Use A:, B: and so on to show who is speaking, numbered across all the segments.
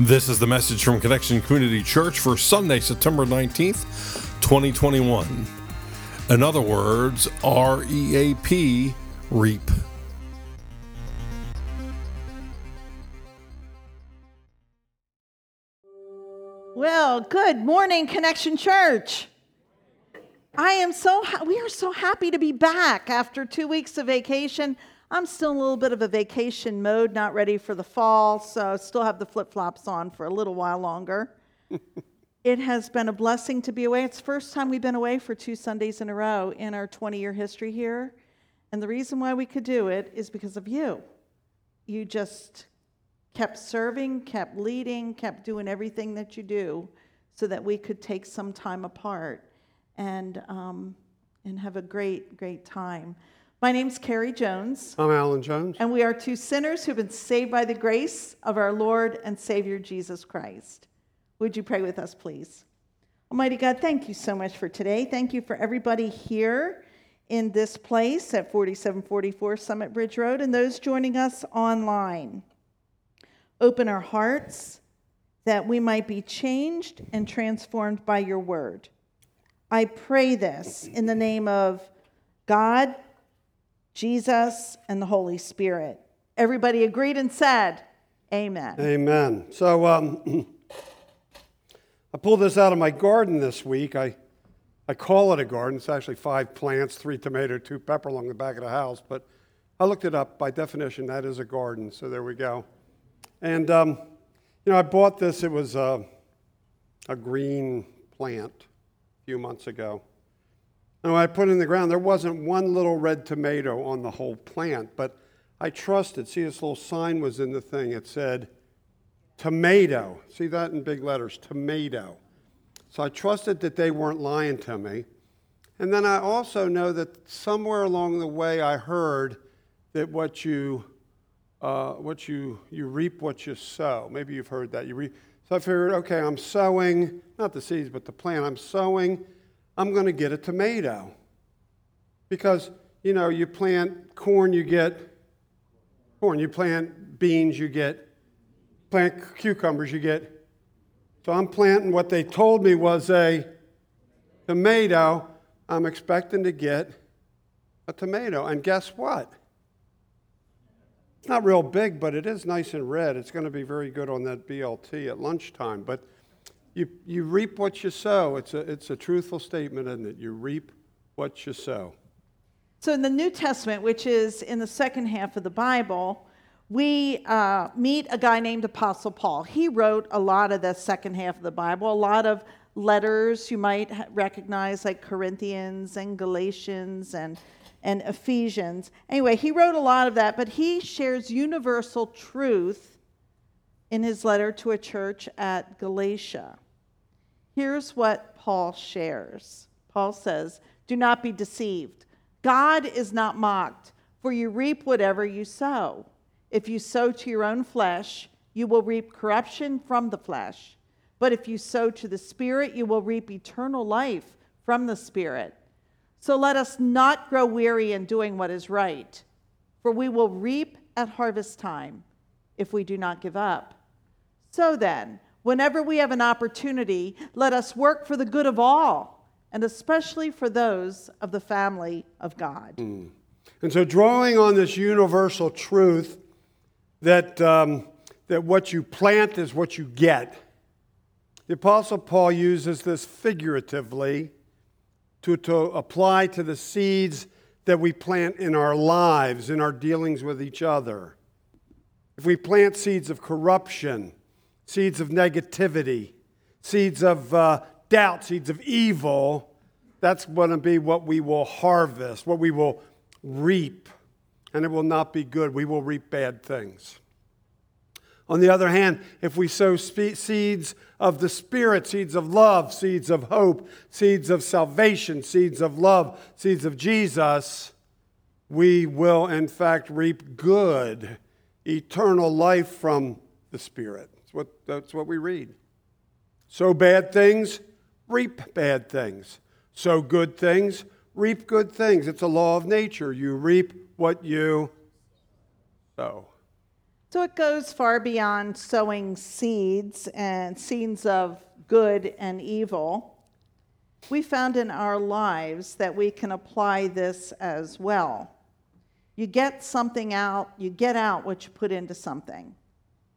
A: This is the message from Connection Community Church for Sunday, September 19th, 2021. In other words, R E A P, reap.
B: Well, good morning, Connection Church. I am so ha- we are so happy to be back after 2 weeks of vacation. I'm still in a little bit of a vacation mode, not ready for the fall, so I still have the flip-flops on for a little while longer. it has been a blessing to be away. It's the first time we've been away for two Sundays in a row in our 20-year history here. And the reason why we could do it is because of you. You just kept serving, kept leading, kept doing everything that you do so that we could take some time apart and, um, and have a great, great time. My name's Carrie Jones.
C: I'm Alan Jones.
B: And we are two sinners who've been saved by the grace of our Lord and Savior Jesus Christ. Would you pray with us, please? Almighty God, thank you so much for today. Thank you for everybody here in this place at 4744 Summit Bridge Road and those joining us online. Open our hearts that we might be changed and transformed by your word. I pray this in the name of God, Jesus, and the Holy Spirit. Everybody agreed and said, Amen.
C: Amen. So um, I pulled this out of my garden this week. I, I call it a garden. It's actually five plants, three tomato, two pepper along the back of the house. But I looked it up. By definition, that is a garden. So there we go. And, um, you know, I bought this. It was a, a green plant a few months ago. And when I put it in the ground, there wasn't one little red tomato on the whole plant, but I trusted. See, this little sign was in the thing. It said, tomato. See that in big letters, tomato. So I trusted that they weren't lying to me. And then I also know that somewhere along the way I heard that what you, uh, what you, you reap what you sow. Maybe you've heard that. You. So I figured, okay, I'm sowing, not the seeds, but the plant. I'm sowing I'm going to get a tomato. Because, you know, you plant corn, you get corn. You plant beans, you get, plant cucumbers, you get. So I'm planting what they told me was a tomato. I'm expecting to get a tomato. And guess what? It's not real big, but it is nice and red. It's going to be very good on that BLT at lunchtime. But you, you reap what you sow. It's a, it's a truthful statement, isn't it? You reap what you sow.
B: So, in the New Testament, which is in the second half of the Bible, we uh, meet a guy named Apostle Paul. He wrote a lot of the second half of the Bible, a lot of letters you might recognize, like Corinthians and Galatians and, and Ephesians. Anyway, he wrote a lot of that, but he shares universal truth in his letter to a church at Galatia. Here's what Paul shares Paul says, Do not be deceived. God is not mocked, for you reap whatever you sow. If you sow to your own flesh, you will reap corruption from the flesh. But if you sow to the Spirit, you will reap eternal life from the Spirit. So let us not grow weary in doing what is right, for we will reap at harvest time if we do not give up. So then, whenever we have an opportunity, let us work for the good of all, and especially for those of the family of God. Mm.
C: And so, drawing on this universal truth that, um, that what you plant is what you get, the Apostle Paul uses this figuratively to, to apply to the seeds that we plant in our lives, in our dealings with each other. If we plant seeds of corruption, seeds of negativity, seeds of uh, doubt, seeds of evil, that's going to be what we will harvest, what we will reap. And it will not be good. We will reap bad things. On the other hand, if we sow spe- seeds of the Spirit, seeds of love, seeds of hope, seeds of salvation, seeds of love, seeds of Jesus, we will in fact reap good, eternal life from the Spirit. That's what, that's what we read. Sow bad things, reap bad things. Sow good things, reap good things. It's a law of nature. You reap what you sow.
B: So it goes far beyond sowing seeds and seeds of good and evil. We found in our lives that we can apply this as well. You get something out, you get out what you put into something.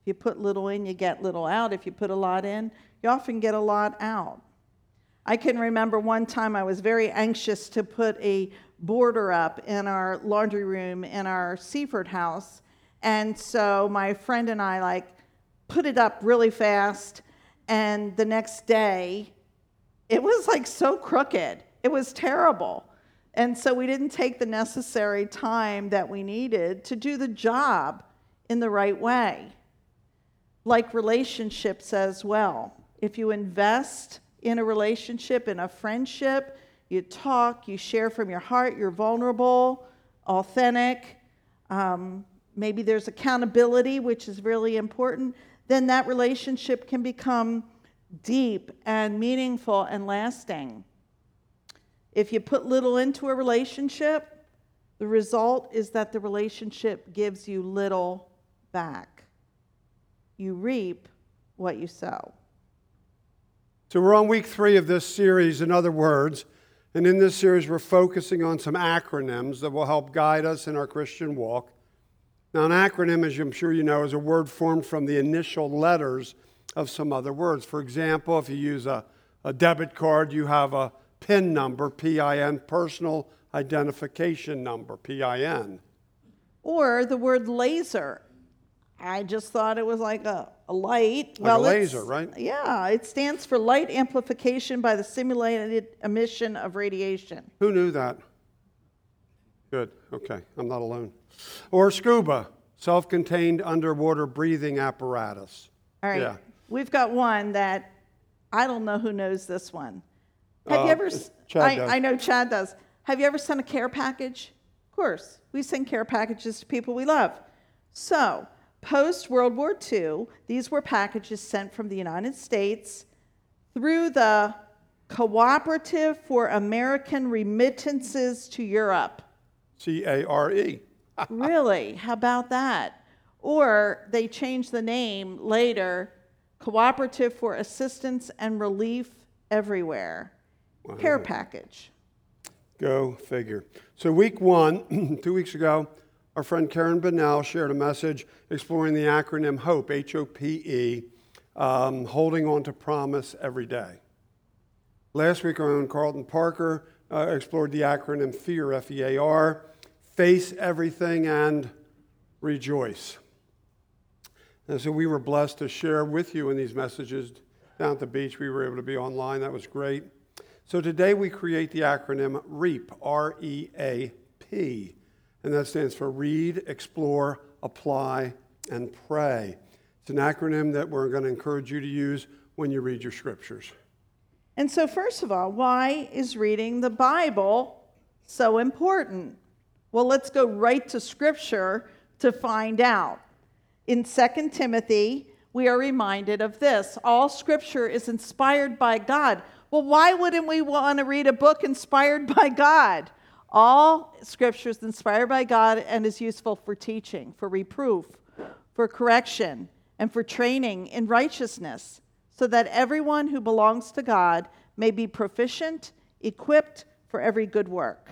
B: You put little in, you get little out. If you put a lot in, you often get a lot out. I can remember one time I was very anxious to put a border up in our laundry room in our Seaford house. And so my friend and I like put it up really fast and the next day it was like so crooked. It was terrible. And so we didn't take the necessary time that we needed to do the job in the right way. Like relationships as well. If you invest in a relationship, in a friendship, you talk, you share from your heart, you're vulnerable, authentic, um, maybe there's accountability, which is really important, then that relationship can become deep and meaningful and lasting. If you put little into a relationship, the result is that the relationship gives you little back. You reap what you sow.
C: So, we're on week three of this series, in other words. And in this series, we're focusing on some acronyms that will help guide us in our Christian walk. Now, an acronym, as I'm sure you know, is a word formed from the initial letters of some other words. For example, if you use a, a debit card, you have a PIN number, PIN, personal identification number, PIN.
B: Or the word laser. I just thought it was like a, a light.
C: Like well, a laser, right?
B: Yeah, it stands for light amplification by the simulated emission of radiation.
C: Who knew that? Good, okay, I'm not alone. Or scuba, self contained underwater breathing apparatus.
B: All right, yeah. we've got one that I don't know who knows this one. Have uh, you ever?
C: I,
B: I know Chad does. Have you ever sent a care package? Of course, we send care packages to people we love. So, Post World War II, these were packages sent from the United States through the Cooperative for American Remittances to Europe.
C: C A R E.
B: really? How about that? Or they changed the name later Cooperative for Assistance and Relief Everywhere. Wow. Care package.
C: Go figure. So, week one, two weeks ago, our friend Karen Bennell shared a message exploring the acronym HOPE, H O P E, um, holding on to promise every day. Last week, our own Carlton Parker uh, explored the acronym FEAR, F E A R, face everything and rejoice. And so we were blessed to share with you in these messages down at the beach. We were able to be online, that was great. So today we create the acronym REAP, R E A P and that stands for Read, Explore, Apply, and Pray. It's an acronym that we're going to encourage you to use when you read your scriptures.
B: And so, first of all, why is reading the Bible so important? Well, let's go right to scripture to find out. In 2 Timothy, we are reminded of this all scripture is inspired by God. Well, why wouldn't we want to read a book inspired by God? All scripture is inspired by God and is useful for teaching, for reproof, for correction, and for training in righteousness, so that everyone who belongs to God may be proficient, equipped for every good work.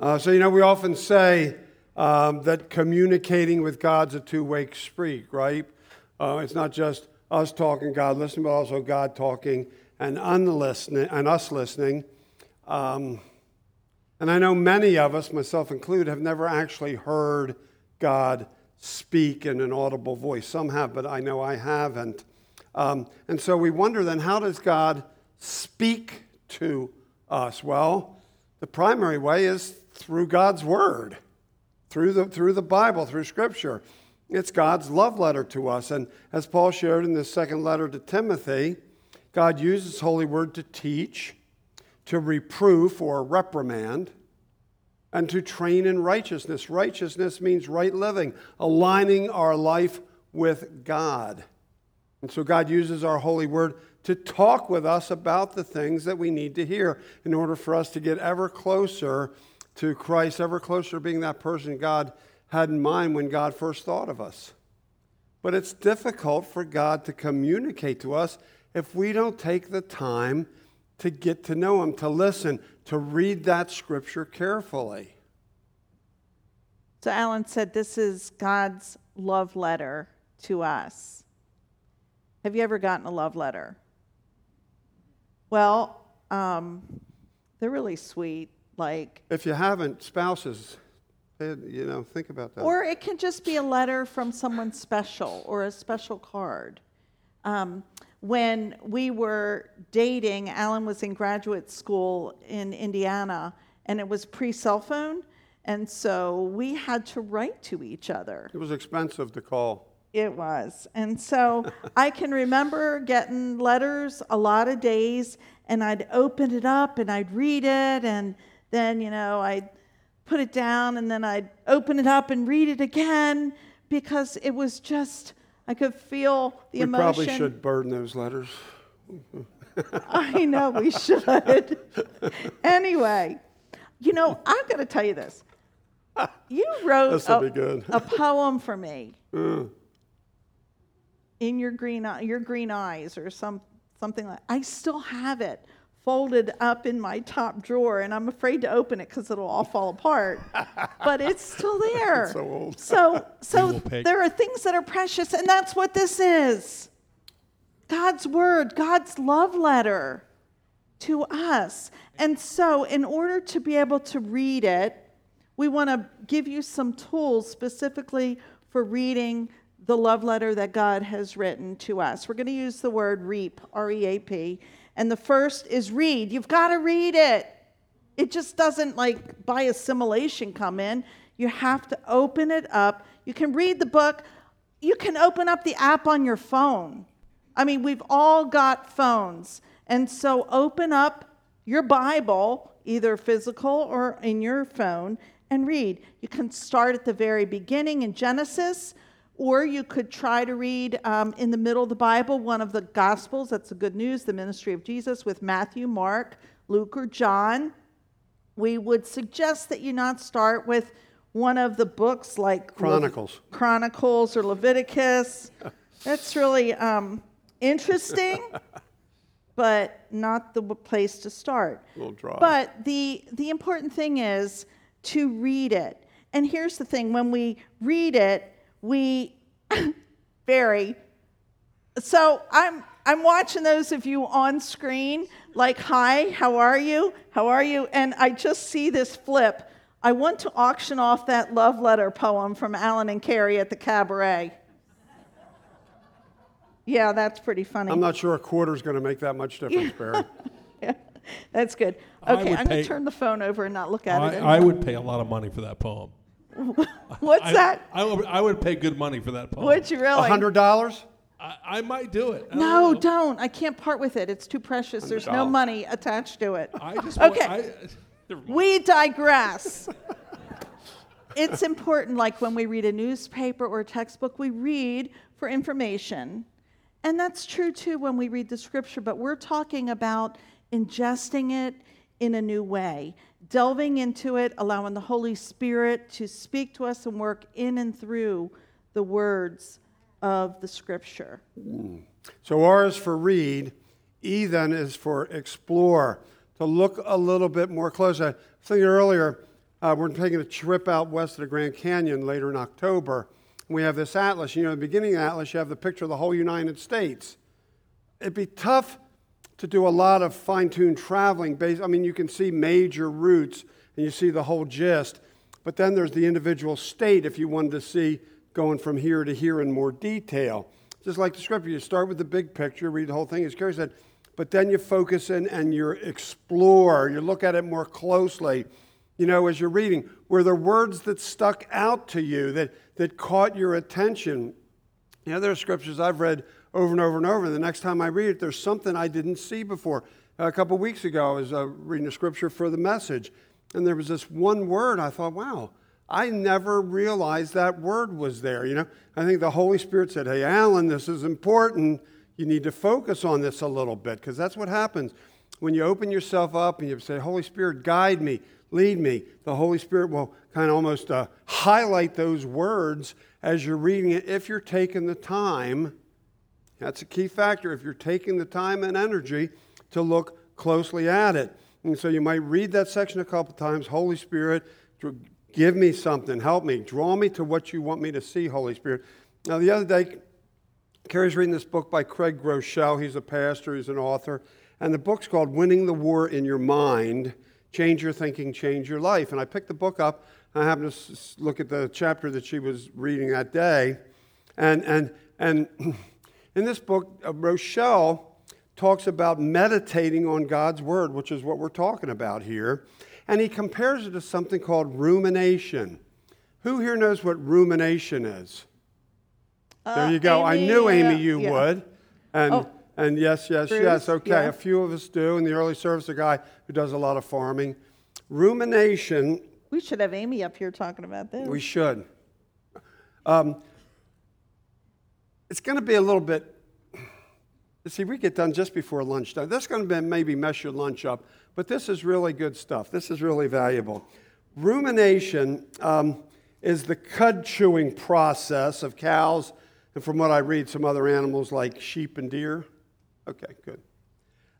C: Uh, so, you know, we often say um, that communicating with God's a two way street, right? Uh, it's not just us talking, God listening, but also God talking and, unlistening, and us listening. Um, and I know many of us, myself included, have never actually heard God speak in an audible voice. Some have, but I know I haven't. Um, and so we wonder then, how does God speak to us? Well, the primary way is through God's Word, through the, through the Bible, through Scripture. It's God's love letter to us. And as Paul shared in the second letter to Timothy, God uses Holy Word to teach, to reproof or reprimand, and to train in righteousness. Righteousness means right living, aligning our life with God. And so God uses our holy word to talk with us about the things that we need to hear in order for us to get ever closer to Christ, ever closer to being that person God had in mind when God first thought of us. But it's difficult for God to communicate to us if we don't take the time to get to know Him, to listen, to read that scripture carefully.
B: So Alan said this is God's love letter to us. Have you ever gotten a love letter? Well, um, they're really sweet. Like,
C: If you haven't, spouses, eh, you know, think about that.
B: or it can just be a letter from someone special or a special card. Um, when we were dating, Alan was in graduate school in Indiana, and it was pre cell phone. And so we had to write to each other.
C: it was expensive to call.
B: It was. And so I can remember getting letters a lot of days, and I'd open it up and I'd read it, and then, you know, I'd put it down, and then I'd open it up and read it again because it was just, I could feel the emotion.
C: we
B: emotion.
C: probably should burn those letters.
B: I know we should. anyway, you know, I've got to tell you this. You wrote a, a poem for me uh. in your green your green eyes or some something like. I still have it folded up in my top drawer, and I'm afraid to open it because it'll all fall apart. but it's still there.
C: so old.
B: So, so there are things that are precious, and that's what this is. God's word, God's love letter to us. And so, in order to be able to read it, we want to give you some tools specifically for reading the love letter that God has written to us. We're going to use the word reap, R E A P. And the first is read. You've got to read it. It just doesn't like by assimilation come in. You have to open it up. You can read the book. You can open up the app on your phone. I mean, we've all got phones. And so open up your Bible, either physical or in your phone, and read. You can start at the very beginning in Genesis, or you could try to read um, in the middle of the Bible one of the Gospels. That's the good news, the ministry of Jesus with Matthew, Mark, Luke, or John. We would suggest that you not start with one of the books like
C: Chronicles.
B: Chronicles or Leviticus. That's really um, interesting, but not the place to start.
C: A little dry.
B: But the the important thing is to read it. And here's the thing: when we read it, we very. So I'm I'm watching those of you on screen, like, hi, how are you? How are you? And I just see this flip. I want to auction off that love letter poem from Alan and Carrie at the cabaret. Yeah, that's pretty funny.
C: I'm not sure a quarter's going to make that much difference, Barry.
B: Yeah, that's good.
A: I
B: Okay,
A: would
B: I'm going to turn the phone over and not look at
A: I,
B: it.
A: I would pay a lot of money for that poem.
B: What's
A: I,
B: that?
A: I would, I would pay good money for that poem.
B: Would you really?
C: $100?
A: I, I might do it. I don't
B: No,
A: know.
B: don't. I can't part with it. It's too precious. There's no
C: $100.
B: money attached to it.
A: I just
B: Okay.
A: I. Uh,
B: we digress. it's important, like when we read a newspaper or a textbook, we read for information. And that's true too when we read the scripture, but we're talking about ingesting it in a new way, delving into it, allowing the Holy Spirit to speak to us and work in and through the words of the scripture.
C: So R is for read, E then is for explore, to look a little bit more closely. I was thinking earlier, uh, we're taking a trip out west of the Grand Canyon later in October. We have this atlas. You know, the beginning of the atlas, you have the picture of the whole United States. It'd be tough to do a lot of fine-tuned traveling. Based, I mean, you can see major routes and you see the whole gist. But then there's the individual state if you wanted to see going from here to here in more detail. Just like the scripture, you start with the big picture, read the whole thing, as Carrie said, but then you focus in and you explore, you look at it more closely. You know, as you're reading, were there words that stuck out to you that, that caught your attention? You know, there are scriptures I've read over and over and over. The next time I read it, there's something I didn't see before. a couple weeks ago, I was uh, reading a scripture for the message, and there was this one word. I thought, wow, I never realized that word was there. You know, I think the Holy Spirit said, hey, Alan, this is important. You need to focus on this a little bit, because that's what happens. When you open yourself up and you say, Holy Spirit, guide me, lead me, the Holy Spirit will kind of almost uh, highlight those words as you're reading it if you're taking the time. That's a key factor. If you're taking the time and energy to look closely at it. And so you might read that section a couple times Holy Spirit, give me something, help me, draw me to what you want me to see, Holy Spirit. Now, the other day, Carrie's reading this book by Craig Groeschel. He's a pastor, he's an author. And the book's called Winning the War in Your Mind Change Your Thinking, Change Your Life. And I picked the book up. I happened to look at the chapter that she was reading that day. And, and, and in this book, uh, Groeschel talks about meditating on God's Word, which is what we're talking about here. And he compares it to something called rumination. Who here knows what rumination is?
B: Uh,
C: there you go.
B: Amy,
C: I knew, Amy,
B: uh,
C: you
B: yeah.
C: would. And,
B: Oh.
C: and yes, yes,
B: Bruce,
C: yes. Okay,
B: yeah.
C: a few of us do. In the early service, a guy who does a lot of farming. Rumination,
B: We should have Amy up here talking about this.
C: we should. Um, it's going to be a little bit. See, we get done just before lunchtime. That's going to be maybe mess your lunch up, but this is really good stuff. This is really valuable. Rumination um, is the cud chewing process of cows, and from what I read, some other animals like sheep and deer. Okay, good.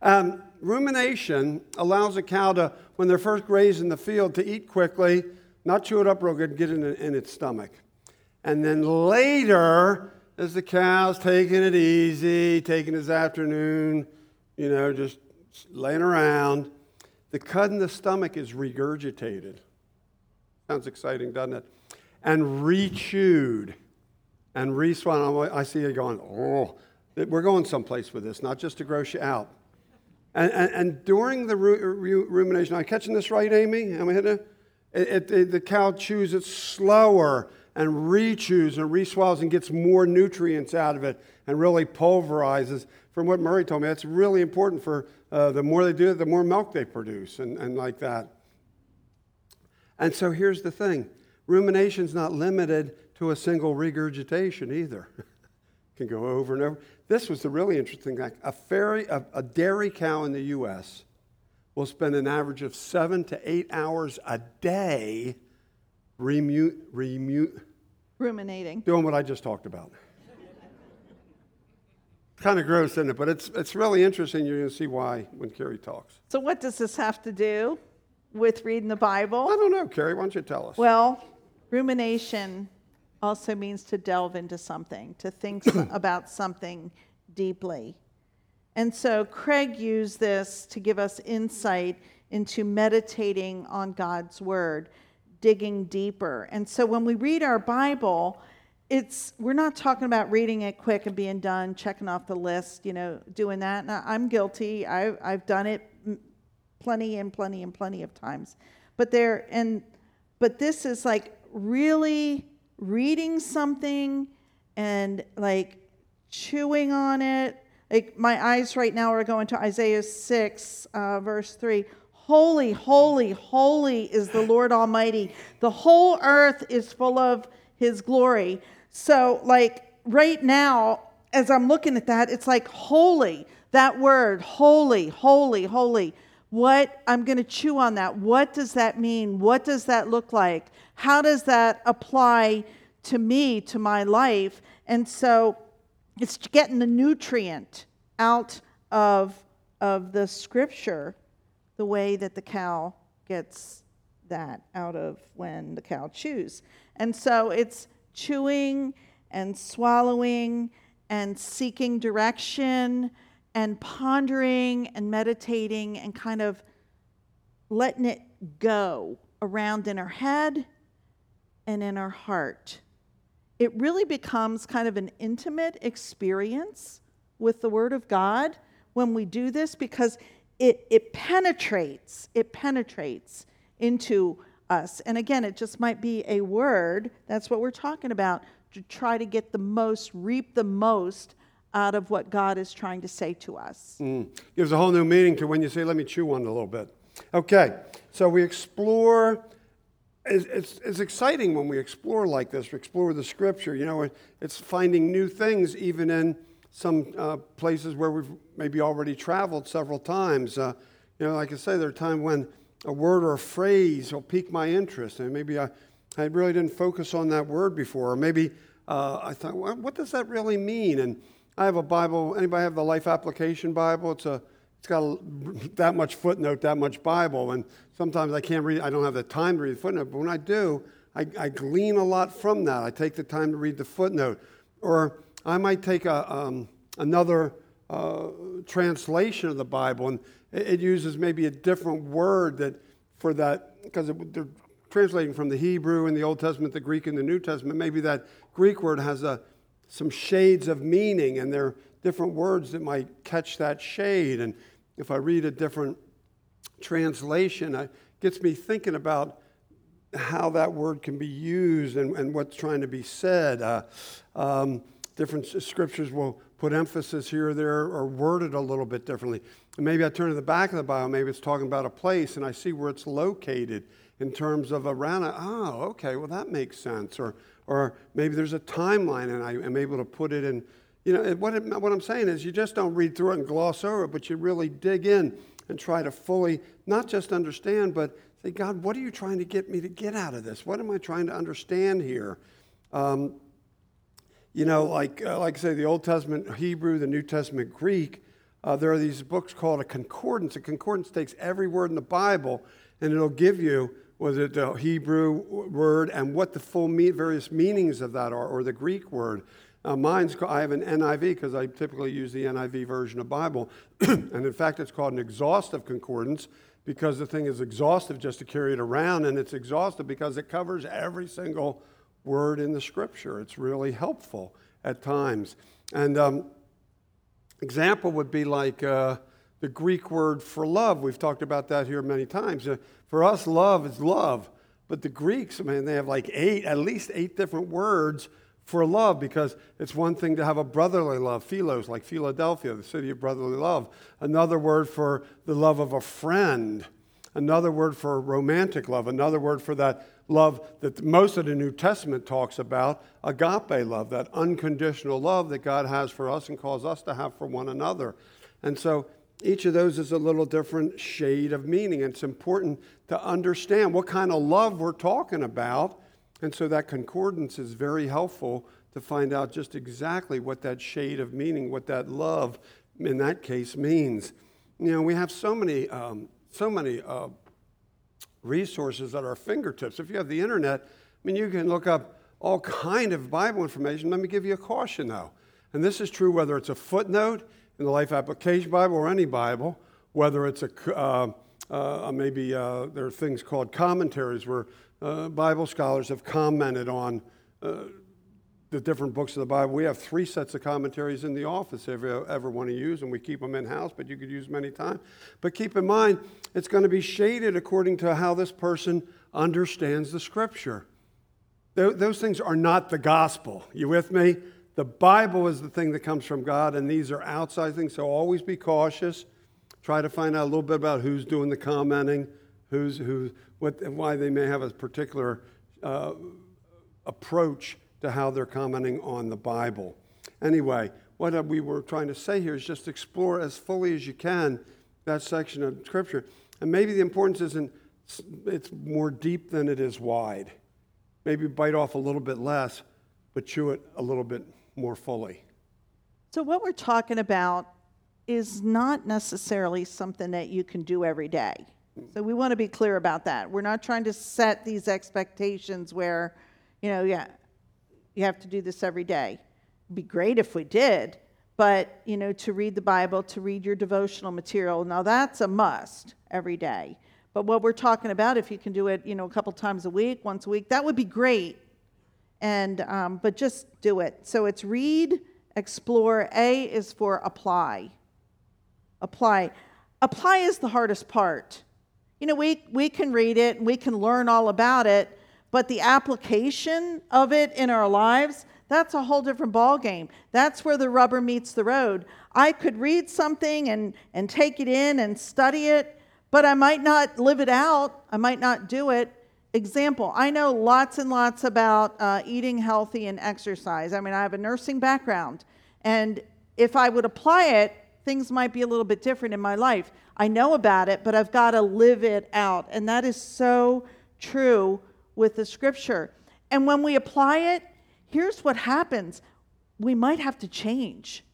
C: Um, rumination allows a cow to, when they're first grazed in the field, to eat quickly, not chew it up real good, get it in, in its stomach. And then later, as the cow's taking it easy, taking his afternoon, you know, just laying around, the cud in the stomach is regurgitated. Sounds exciting, doesn't it? And re-chewed and re-swallowed. I see you going, oh, we're going someplace with this, not just to gross you out. And, and, and during the ru- ru- rumination, am I catching this right, Amy? Am I hitting it? It, it- it- the cow chews it slower and re-chews and re-swallows and gets more nutrients out of it and really pulverizes. From what Murray told me, that's really important for uh, the more they do it, the more milk they produce and, and like that. And so here's the thing rumination's not limited to a single regurgitation either. Can go over and over. This was the really interesting thing. A, fairy, a, a dairy cow in the U.S. will spend an average of seven to eight hours a day remute, remute,
B: Ruminating.
C: doing what I just talked about. kind of gross, isn't it? But it's, it's really interesting. You're going to see why when Carrie talks.
B: So, what does this have to do with reading the Bible?
C: I don't know, Carrie. Why don't you tell us?
B: Well, rumination also means to delve into something, to think about something deeply. And so Craig used this to give us insight into meditating on God's word, digging deeper. And so when we read our Bible, it's we're not talking about reading it quick and being done, checking off the list, you know, doing that. I'm guilty. I, I've done it plenty and plenty and plenty of times. But there and but this is like really reading something and like chewing on it. Like my eyes right now are going to Isaiah 6, uh, verse 3. Holy, holy, holy is the Lord Almighty. The whole earth is full of his glory. So, like right now, as I'm looking at that, it's like holy, that word, holy, holy, holy. What I'm going to chew on that. What does that mean? What does that look like? How does that apply to me, to my life? And so it's getting the nutrient out of, of the scripture the way that the cow gets that out of when the cow chews. And so it's chewing and swallowing and seeking direction and pondering and meditating and kind of letting it go around in our head and in our heart. It really becomes kind of an intimate experience with the Word of God when we do this because it, it penetrates, it penetrates into us. And again, it just might be a word. That's what we're talking about to try to get the most, reap the most out of what God is trying to say to us.
C: Mm. Gives a whole new meaning to when you say, let me chew on a little bit. Okay, so we explore. It's, it's, it's exciting when we explore like this, we explore the scripture. You know, it's finding new things even in some uh, places where we've maybe already traveled several times. Uh, you know, like I say, there are times when a word or a phrase will pique my interest, and maybe I, I really didn't focus on that word before, or maybe uh, I thought, well, what does that really mean? And I have a Bible. Anybody have the Life Application Bible? It's a it's got a, that much footnote, that much Bible, and sometimes I can't read. I don't have the time to read the footnote, but when I do, I, I glean a lot from that. I take the time to read the footnote, or I might take a, um, another uh, translation of the Bible, and it, it, uses maybe a different word that for that because they're translating from the Hebrew in the Old Testament, the Greek in the New Testament. Maybe that Greek word has a some shades of meaning, and there are different words that might catch that shade. And if I read a different translation, it gets me thinking about how that word can be used and, and what's trying to be said. Uh, um, different scriptures will put emphasis here or there or word it a little bit differently. And maybe I turn to the back of the Bible, maybe it's talking about a place, and I see where it's located in terms of around it. Oh, okay, well, that makes sense. Or or maybe there's a timeline and I am able to put it in. You know, what, it, what I'm saying is you just don't read through it and gloss over it, but you really dig in and try to fully not just understand, but say, God, what are you trying to get me to get out of this? What am I trying to understand here? Um, you know, like, uh, like I say, the Old Testament Hebrew, the New Testament Greek, uh, there are these books called a concordance. A concordance takes every word in the Bible and it'll give you it the Hebrew word and what the full me- various meanings of that are, or the Greek word. Uh, mine's I have an NIV because I typically use the NIV version of Bible, and in fact, it's called an exhaustive concordance because the thing is exhaustive just to carry it around, and it's exhaustive because it covers every single word in the Scripture. It's really helpful at times. And um, example would be like. Uh, the Greek word for love. We've talked about that here many times. Uh, for us, love is love. But the Greeks, I mean, they have like eight, at least eight different words for love because it's one thing to have a brotherly love, philos, like Philadelphia, the city of brotherly love. Another word for the love of a friend. Another word for romantic love. Another word for that love that most of the New Testament talks about, agape love, that unconditional love that God has for us and calls us to have for one another. And so each of those is a little different shade of meaning. It's important to understand what kind of love we're talking about. And so that concordance is very helpful to find out just exactly what that shade of meaning, what that love in that case means. You know, we have so many, um, so many uh, resources at our fingertips. If you have the internet, I mean, you can look up all kind of Bible information. Let me give you a caution, though. And this is true whether it's a footnote in the Life Application Bible or any Bible, whether it's a uh, uh, maybe uh, there are things called commentaries where uh, Bible scholars have commented on uh, the different books of the Bible. We have three sets of commentaries in the office if you ever want to use, and we keep them in house, but you could use them anytime. But keep in mind, it's going to be shaded according to how this person understands the Scripture. Those things are not the gospel. You with me? The Bible is the thing that comes from God, and these are outside things, so always be cautious. Try to find out a little bit about who's doing the commenting, who's, who, what, why they may have a particular uh, approach to how they're commenting on the Bible. Anyway, what we were trying to say here is just explore as fully as you can that section of Scripture. And maybe the importance isn't, it's more deep than it is wide. Maybe bite off a little bit less, but chew it a little bit more fully.
B: So, what we're talking about is not necessarily something that you can do every day. So, we want to be clear about that. We're not trying to set these expectations where, you know, yeah, you have to do this every day. It'd be great if we did, but, you know, to read the Bible, to read your devotional material, now that's a must every day. But what we're talking about, if you can do it, you know, a couple times a week, once a week, that would be great and um, but just do it. So it's read, explore. A is for apply. Apply. Apply is the hardest part. You know, we, we can read it and we can learn all about it, but the application of it in our lives, that's a whole different ballgame. That's where the rubber meets the road. I could read something and, and take it in and study it, but I might not live it out. I might not do it example, I know lots and lots about uh, eating healthy and exercise. I mean, I have a nursing background, and if I would apply it, things might be a little bit different in my life. I know about it, but I've got to live it out. And that is so true with the scripture. And when we apply it, here's what happens we might have to change.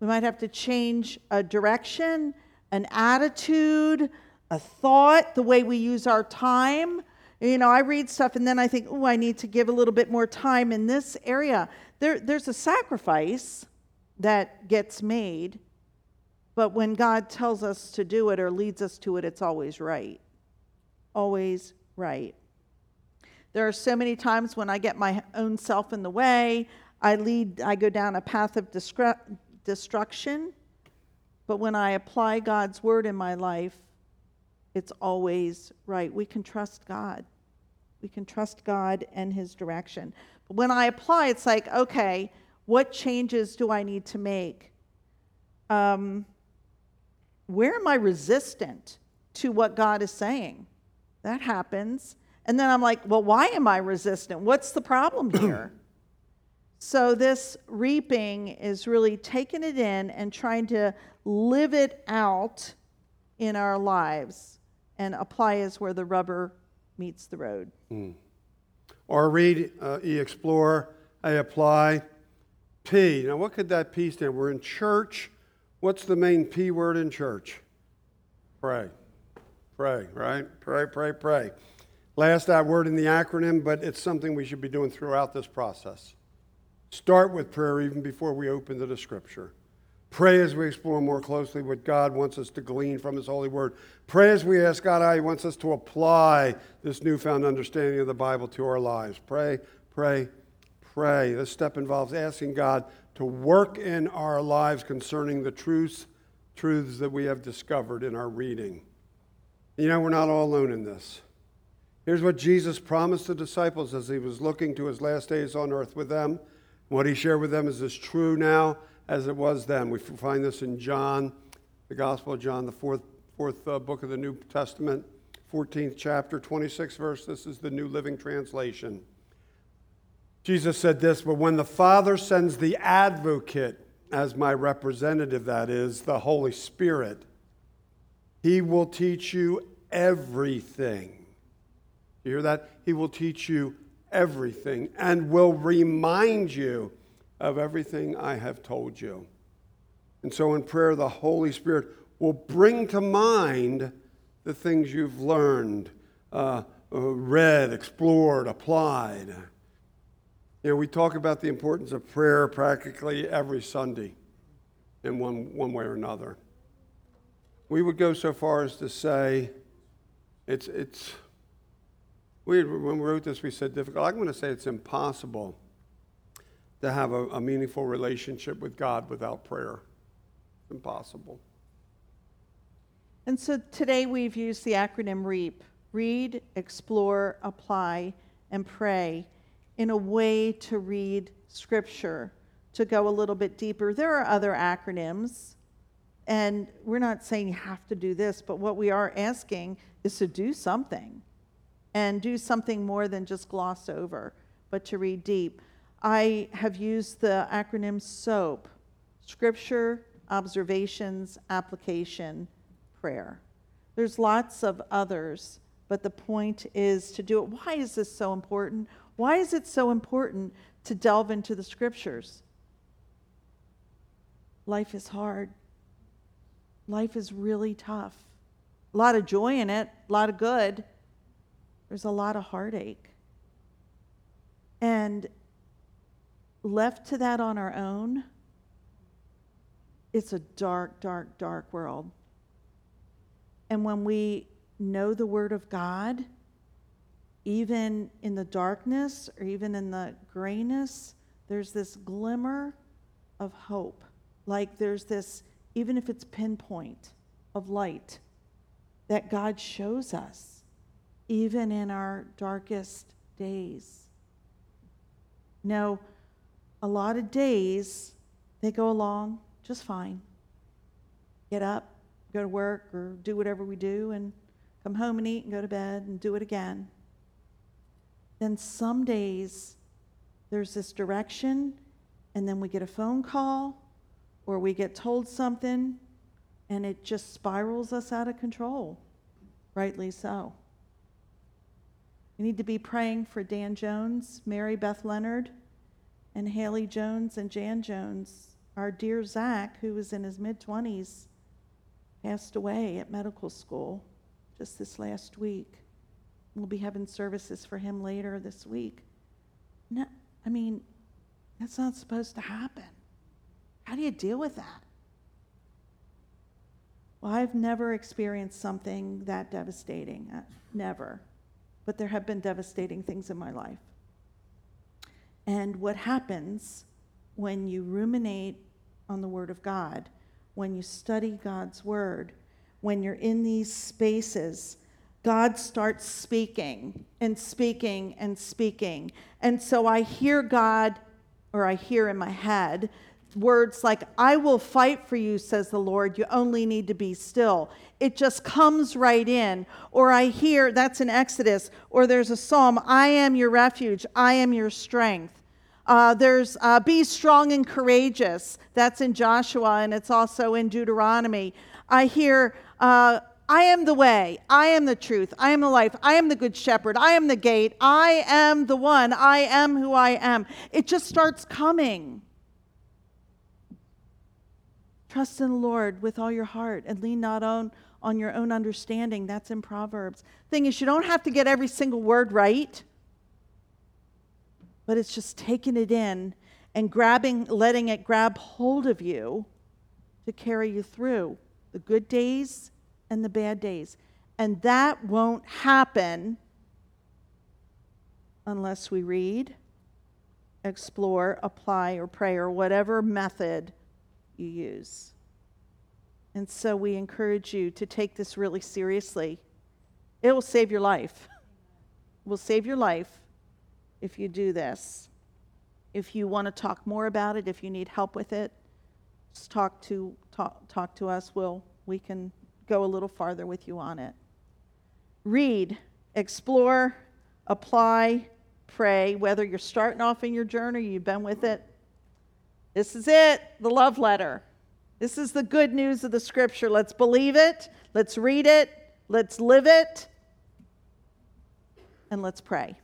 B: We might have to change a direction, an attitude, a thought, the way we use our time. You know, I read stuff and then I think, oh, I need to give a little bit more time in this area. There, there's a sacrifice that gets made, but when God tells us to do it or leads us to it, it's always right. Always right. There are so many times when I get my own self in the way. I lead, I go down a path of destruction. But when I apply God's word in my life, it's always right. We can trust God. We can trust God and his direction. But when I apply, it's like, okay, what changes do I need to make? Um, where am I resistant to what God is saying? That happens. And then I'm like, well, why am I resistant? What's the problem here? so, this reaping is really taking it in and trying to live it out in our lives and apply is where the rubber meets the road. Mm.
C: Or read, uh, E explore, I apply. P. Now, what could that P stand? We're in church. What's the main P word in church? Pray. Pray, right? Pray, pray, pray. Last that word in the acronym, but it's something we should be doing throughout this process. Start with prayer even before we open to the scripture. Pray as we explore more closely what God wants us to glean from His holy word. Pray as we ask God how He wants us to apply this newfound understanding of the Bible to our lives. Pray, pray, pray. This step involves asking God to work in our lives concerning the truths, truths that we have discovered in our reading. You know, we're not all alone in this. Here's what Jesus promised the disciples as he was looking to his last days on earth with them. What he shared with them is as true now as it was then. We find this in John, the Gospel of John, the fourth, fourth uh, book of the New Testament, 14th chapter, 26th verse. This is the New Living Translation. Jesus said this, but when the Father sends the advocate, as my representative, that is, the Holy Spirit, he will teach you everything you hear that? He will teach you everything and will remind you of everything I have told you. And so in prayer, the Holy Spirit will bring to mind the things you've learned, uh, uh, read, explored, applied. You know, we talk about the importance of prayer practically every Sunday in one, one way or another. We would go so far as to say it's, it's, we, when we wrote this, we said difficult. I'm going to say it's impossible to have a, a meaningful relationship with God without prayer. Impossible.
B: And so today we've used the acronym REAP read, explore, apply, and pray in a way to read Scripture, to go a little bit deeper. There are other acronyms, and we're not saying you have to do this, but what we are asking is to do something and do something more than just gloss over, but to read deep. I have used the acronym SOAP Scripture, Observations, Application, Prayer. There's lots of others, but the point is to do it. Why is this so important? Why is it so important to delve into the scriptures? Life is hard. Life is really tough. A lot of joy in it, a lot of good, there's a lot of heartache. And left to that on our own, it's a dark, dark, dark world. And when we know the Word of God, even in the darkness or even in the grayness, there's this glimmer of hope. Like there's this, even if it's pinpoint of light, that God shows us even in our darkest days. Now, a lot of days, they go along just fine. Get up, go to work, or do whatever we do, and come home and eat and go to bed and do it again. Then some days, there's this direction, and then we get a phone call, or we get told something, and it just spirals us out of control. Rightly so. We need to be praying for Dan Jones, Mary Beth Leonard, and Haley Jones and Jan Jones. Our dear Zach, who was in his mid 20s, passed away at medical school just this last week. We'll be having services for him later this week. No, I mean, that's not supposed to happen. How do you deal with that? Well, I've never experienced something that devastating. Uh, never. But there have been devastating things in my life. And what happens when you ruminate on the Word of God, when you study God's Word, when you're in these spaces, God starts speaking and speaking and speaking. And so I hear God, or I hear in my head, words like, I will fight for you, says the Lord. You only need to be still. It just comes right in. Or I hear, that's in Exodus, or there's a psalm, I am your refuge, I am your strength. Uh, there's uh, be strong and courageous. That's in Joshua, and it's also in Deuteronomy. I hear, uh, I am the way, I am the truth, I am the life, I am the good shepherd, I am the gate, I am the one, I am who I am. It just starts coming. Trust in the Lord with all your heart and lean not on, on your own understanding. That's in Proverbs. Thing is, you don't have to get every single word right, but it's just taking it in and grabbing, letting it grab hold of you to carry you through the good days and the bad days. And that won't happen unless we read, explore, apply, or pray, or whatever method you use. And so we encourage you to take this really seriously. It will save your life. It will save your life if you do this. If you want to talk more about it, if you need help with it, just talk to talk, talk to us. We'll, we can go a little farther with you on it. Read, explore, apply, pray, whether you're starting off in your journey, you've been with it this is it, the love letter. This is the good news of the scripture. Let's believe it, let's read it, let's live it, and let's pray.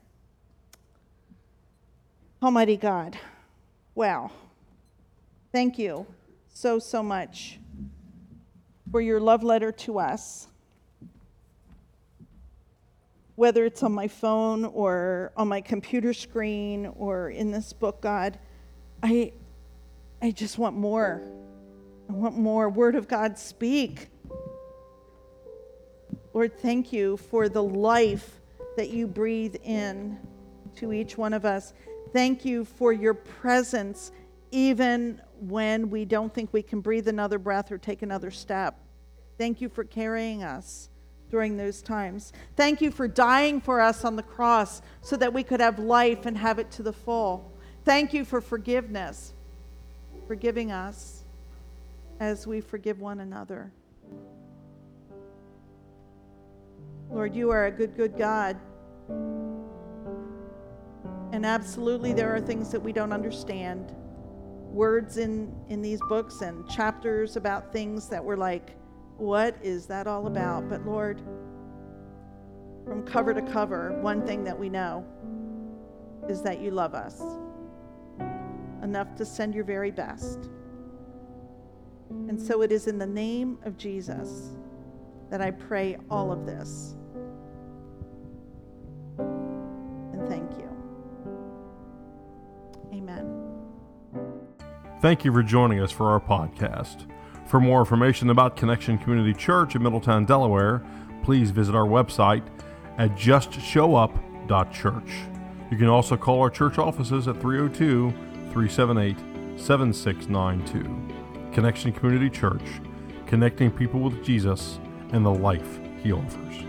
B: Almighty God, wow. Thank you so, so much for your love letter to us. Whether it's on my phone or on my computer screen or in this book, God, I, I just want more. I want more. Word of God, speak. Lord, thank you for the life that you breathe in to each one of us. Thank you for your presence, even when we don't think we can breathe another breath or take another step. Thank you for carrying us during those times. Thank you for dying for us on the cross so that we could have life and have it to the full. Thank you for forgiveness forgiving us as we forgive one another. Lord, you are a good, good God. And absolutely, there are things that we don't understand. Words in, in these books and chapters about things that we're like, what is that all about? But Lord, from cover to cover, one thing that we know is that you love us enough to send your very best. And so it is in the name of Jesus that I pray all of this. And thank you. Amen.
A: Thank you for joining us for our podcast. For more information about Connection Community Church in Middletown, Delaware, please visit our website at justshowup.church. You can also call our church offices at 302 378 7692. Connection Community Church, connecting people with Jesus and the life he offers.